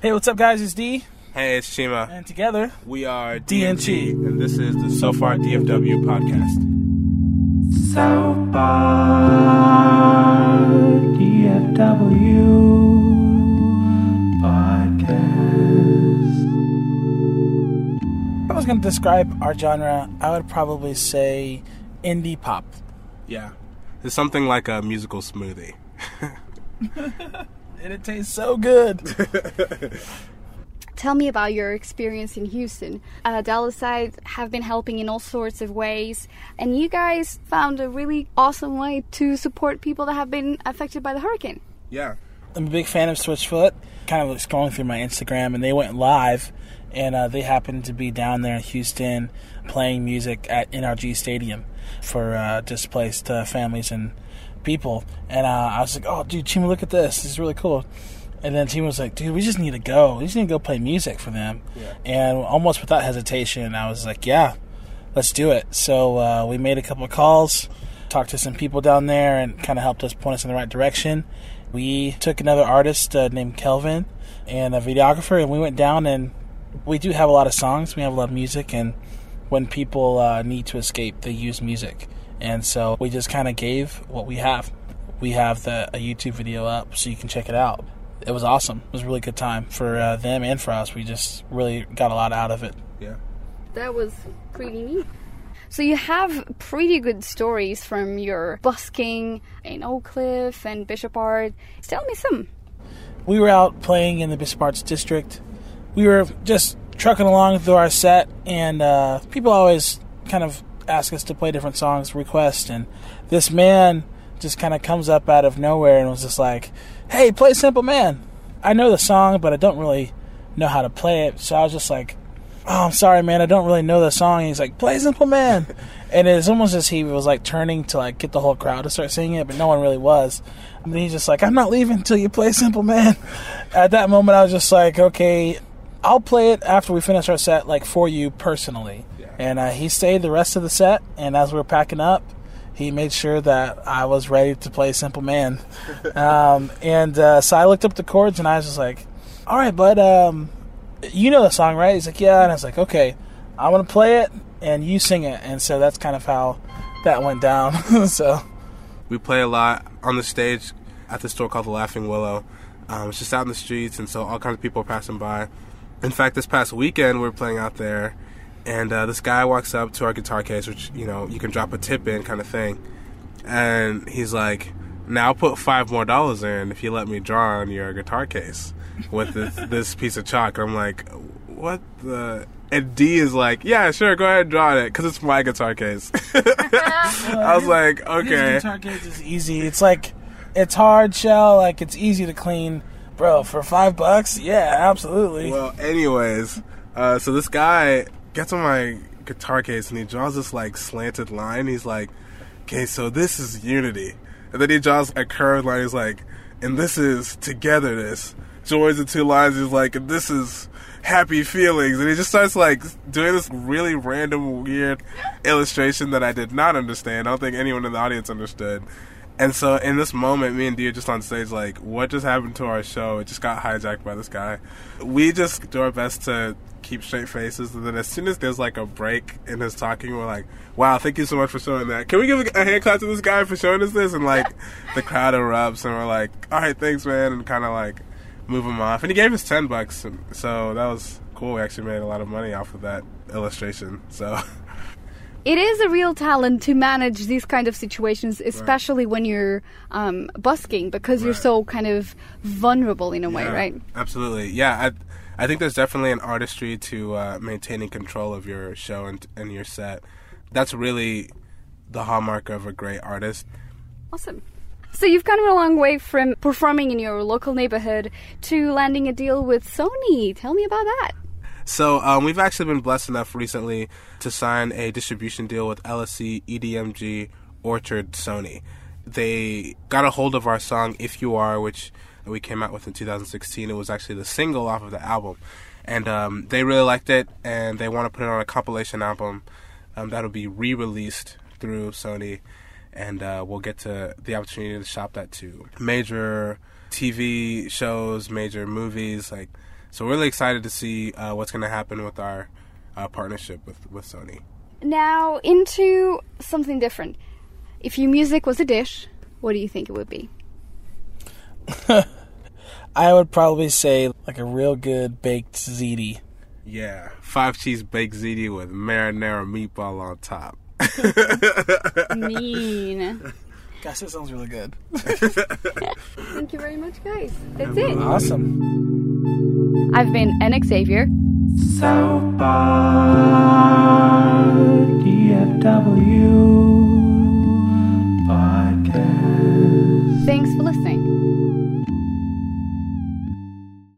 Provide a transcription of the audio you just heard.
Hey, what's up, guys? It's D, Hey, it's Chima. and together, We are DNG. DNG, and this is the So Far DFW podcast. So Far DFW podcast. if I was going to describe our genre, I would probably say indie pop. Yeah. It's something like a musical smoothie. And it tastes so good. Tell me about your experience in Houston. Uh, Dallas side have been helping in all sorts of ways, and you guys found a really awesome way to support people that have been affected by the hurricane. Yeah. I'm a big fan of Switchfoot. Kind of was scrolling through my Instagram, and they went live, and uh, they happened to be down there in Houston playing music at NRG Stadium for uh, displaced uh, families and people. And uh, I was like, "Oh, dude, Chima, look at this! This is really cool." And then Chima was like, "Dude, we just need to go. We just need to go play music for them." And almost without hesitation, I was like, "Yeah, let's do it." So uh, we made a couple of calls, talked to some people down there, and kind of helped us point us in the right direction. We took another artist uh, named Kelvin and a videographer, and we went down and we do have a lot of songs. We have a lot of music, and when people uh, need to escape, they use music. And so we just kind of gave what we have. We have the a YouTube video up, so you can check it out. It was awesome. It was a really good time for uh, them and for us. We just really got a lot out of it. Yeah. That was pretty neat. So you have pretty good stories from your busking in Oak Cliff and Bishop Art. Tell me some. we were out playing in the Bishop Arts District. We were just trucking along through our set, and uh, people always kind of ask us to play different songs, request, and this man just kind of comes up out of nowhere and was just like, "Hey, play Simple Man." I know the song, but I don't really know how to play it, so I was just like, "Oh, I'm sorry, man. I don't really know the song." And he's like, "Play Simple Man," and it's almost as he was like turning to like get the whole crowd to start singing it, but no one really was. And then he's just like, "I'm not leaving until you play Simple Man." At that moment, I was just like, "Okay, I'll play it after we finish our set, like for you personally." And uh, he stayed the rest of the set, and as we were packing up, he made sure that I was ready to play Simple Man. um, and uh, so I looked up the chords, and I was just like, "All right, bud, um, you know the song, right?" He's like, "Yeah," and I was like, "Okay, I'm gonna play it, and you sing it." And so that's kind of how that went down. so We play a lot on the stage at the store called the Laughing Willow. Um, it's just out in the streets, and so all kinds of people are passing by. In fact, this past weekend we were playing out there, and uh, this guy walks up to our guitar case, which you know you can drop a tip in, kind of thing, and he's like, "Now put five more dollars in if you let me draw on your guitar case with this, this piece of chalk." I'm like, "What the?" And D is like, "Yeah, sure, go ahead and draw on it because it's my guitar case." I was like, "Okay." His guitar case is easy. It's like it's hard shell, like it's easy to clean, bro. For five bucks, yeah, absolutely. Well, anyways, uh, so this guy gets on my guitar case and he draws this like slanted line. He's like, "Okay, so this is unity," and then he draws a curved line. He's like, "And this is togetherness." Joins the two lines. He's like, "And this is." Happy feelings, and he just starts like doing this really random, weird illustration that I did not understand. I don't think anyone in the audience understood. And so in this moment, me and Dee are just on stage, like, what just happened to our show? It just got hijacked by this guy. We just do our best to keep straight faces, and then as soon as there's like a break in his talking, we're like, wow, thank you so much for showing that. Can we give a hand clap to this guy for showing us this? And like, the crowd erupts, and we're like, all right, thanks, man, and kind of like move him off. And he gave us 10 bucks, so that was cool. We actually made a lot of money off of that illustration, so. It is a real talent to manage these kind of situations, especially when you're um, busking, because you're so kind of vulnerable in a way, right? Absolutely. Yeah, I, I think there's definitely an artistry to uh, maintaining control of your show and, and your set. That's really the hallmark of a great artist. Awesome. So you've come a long way from performing in your local neighborhood to landing a deal with Sony. Tell me about that. So um, we've actually been blessed enough recently to sign a distribution deal with LSC, EDMG, Orchard, Sony. They got a hold of our song "If You Are," which we came out with in 2016. It was actually the single off of the album, and um, they really liked it, and they want to put it on a compilation album um, that'll be re-released through Sony, and uh, we'll get to the opportunity to shop that to major TV shows, major movies like So we're really excited to see uh, what's going to happen with our uh, partnership with with Sony. Now, into something different. If your music was a dish, what do you think it would be? I would probably say like a real good baked ziti. Yeah, five cheese baked ziti with marinara meatball on top. Mean. Gosh, that sounds really good. Thank you very much, guys. That's it. Awesome. I've been Enix Xavier. So far.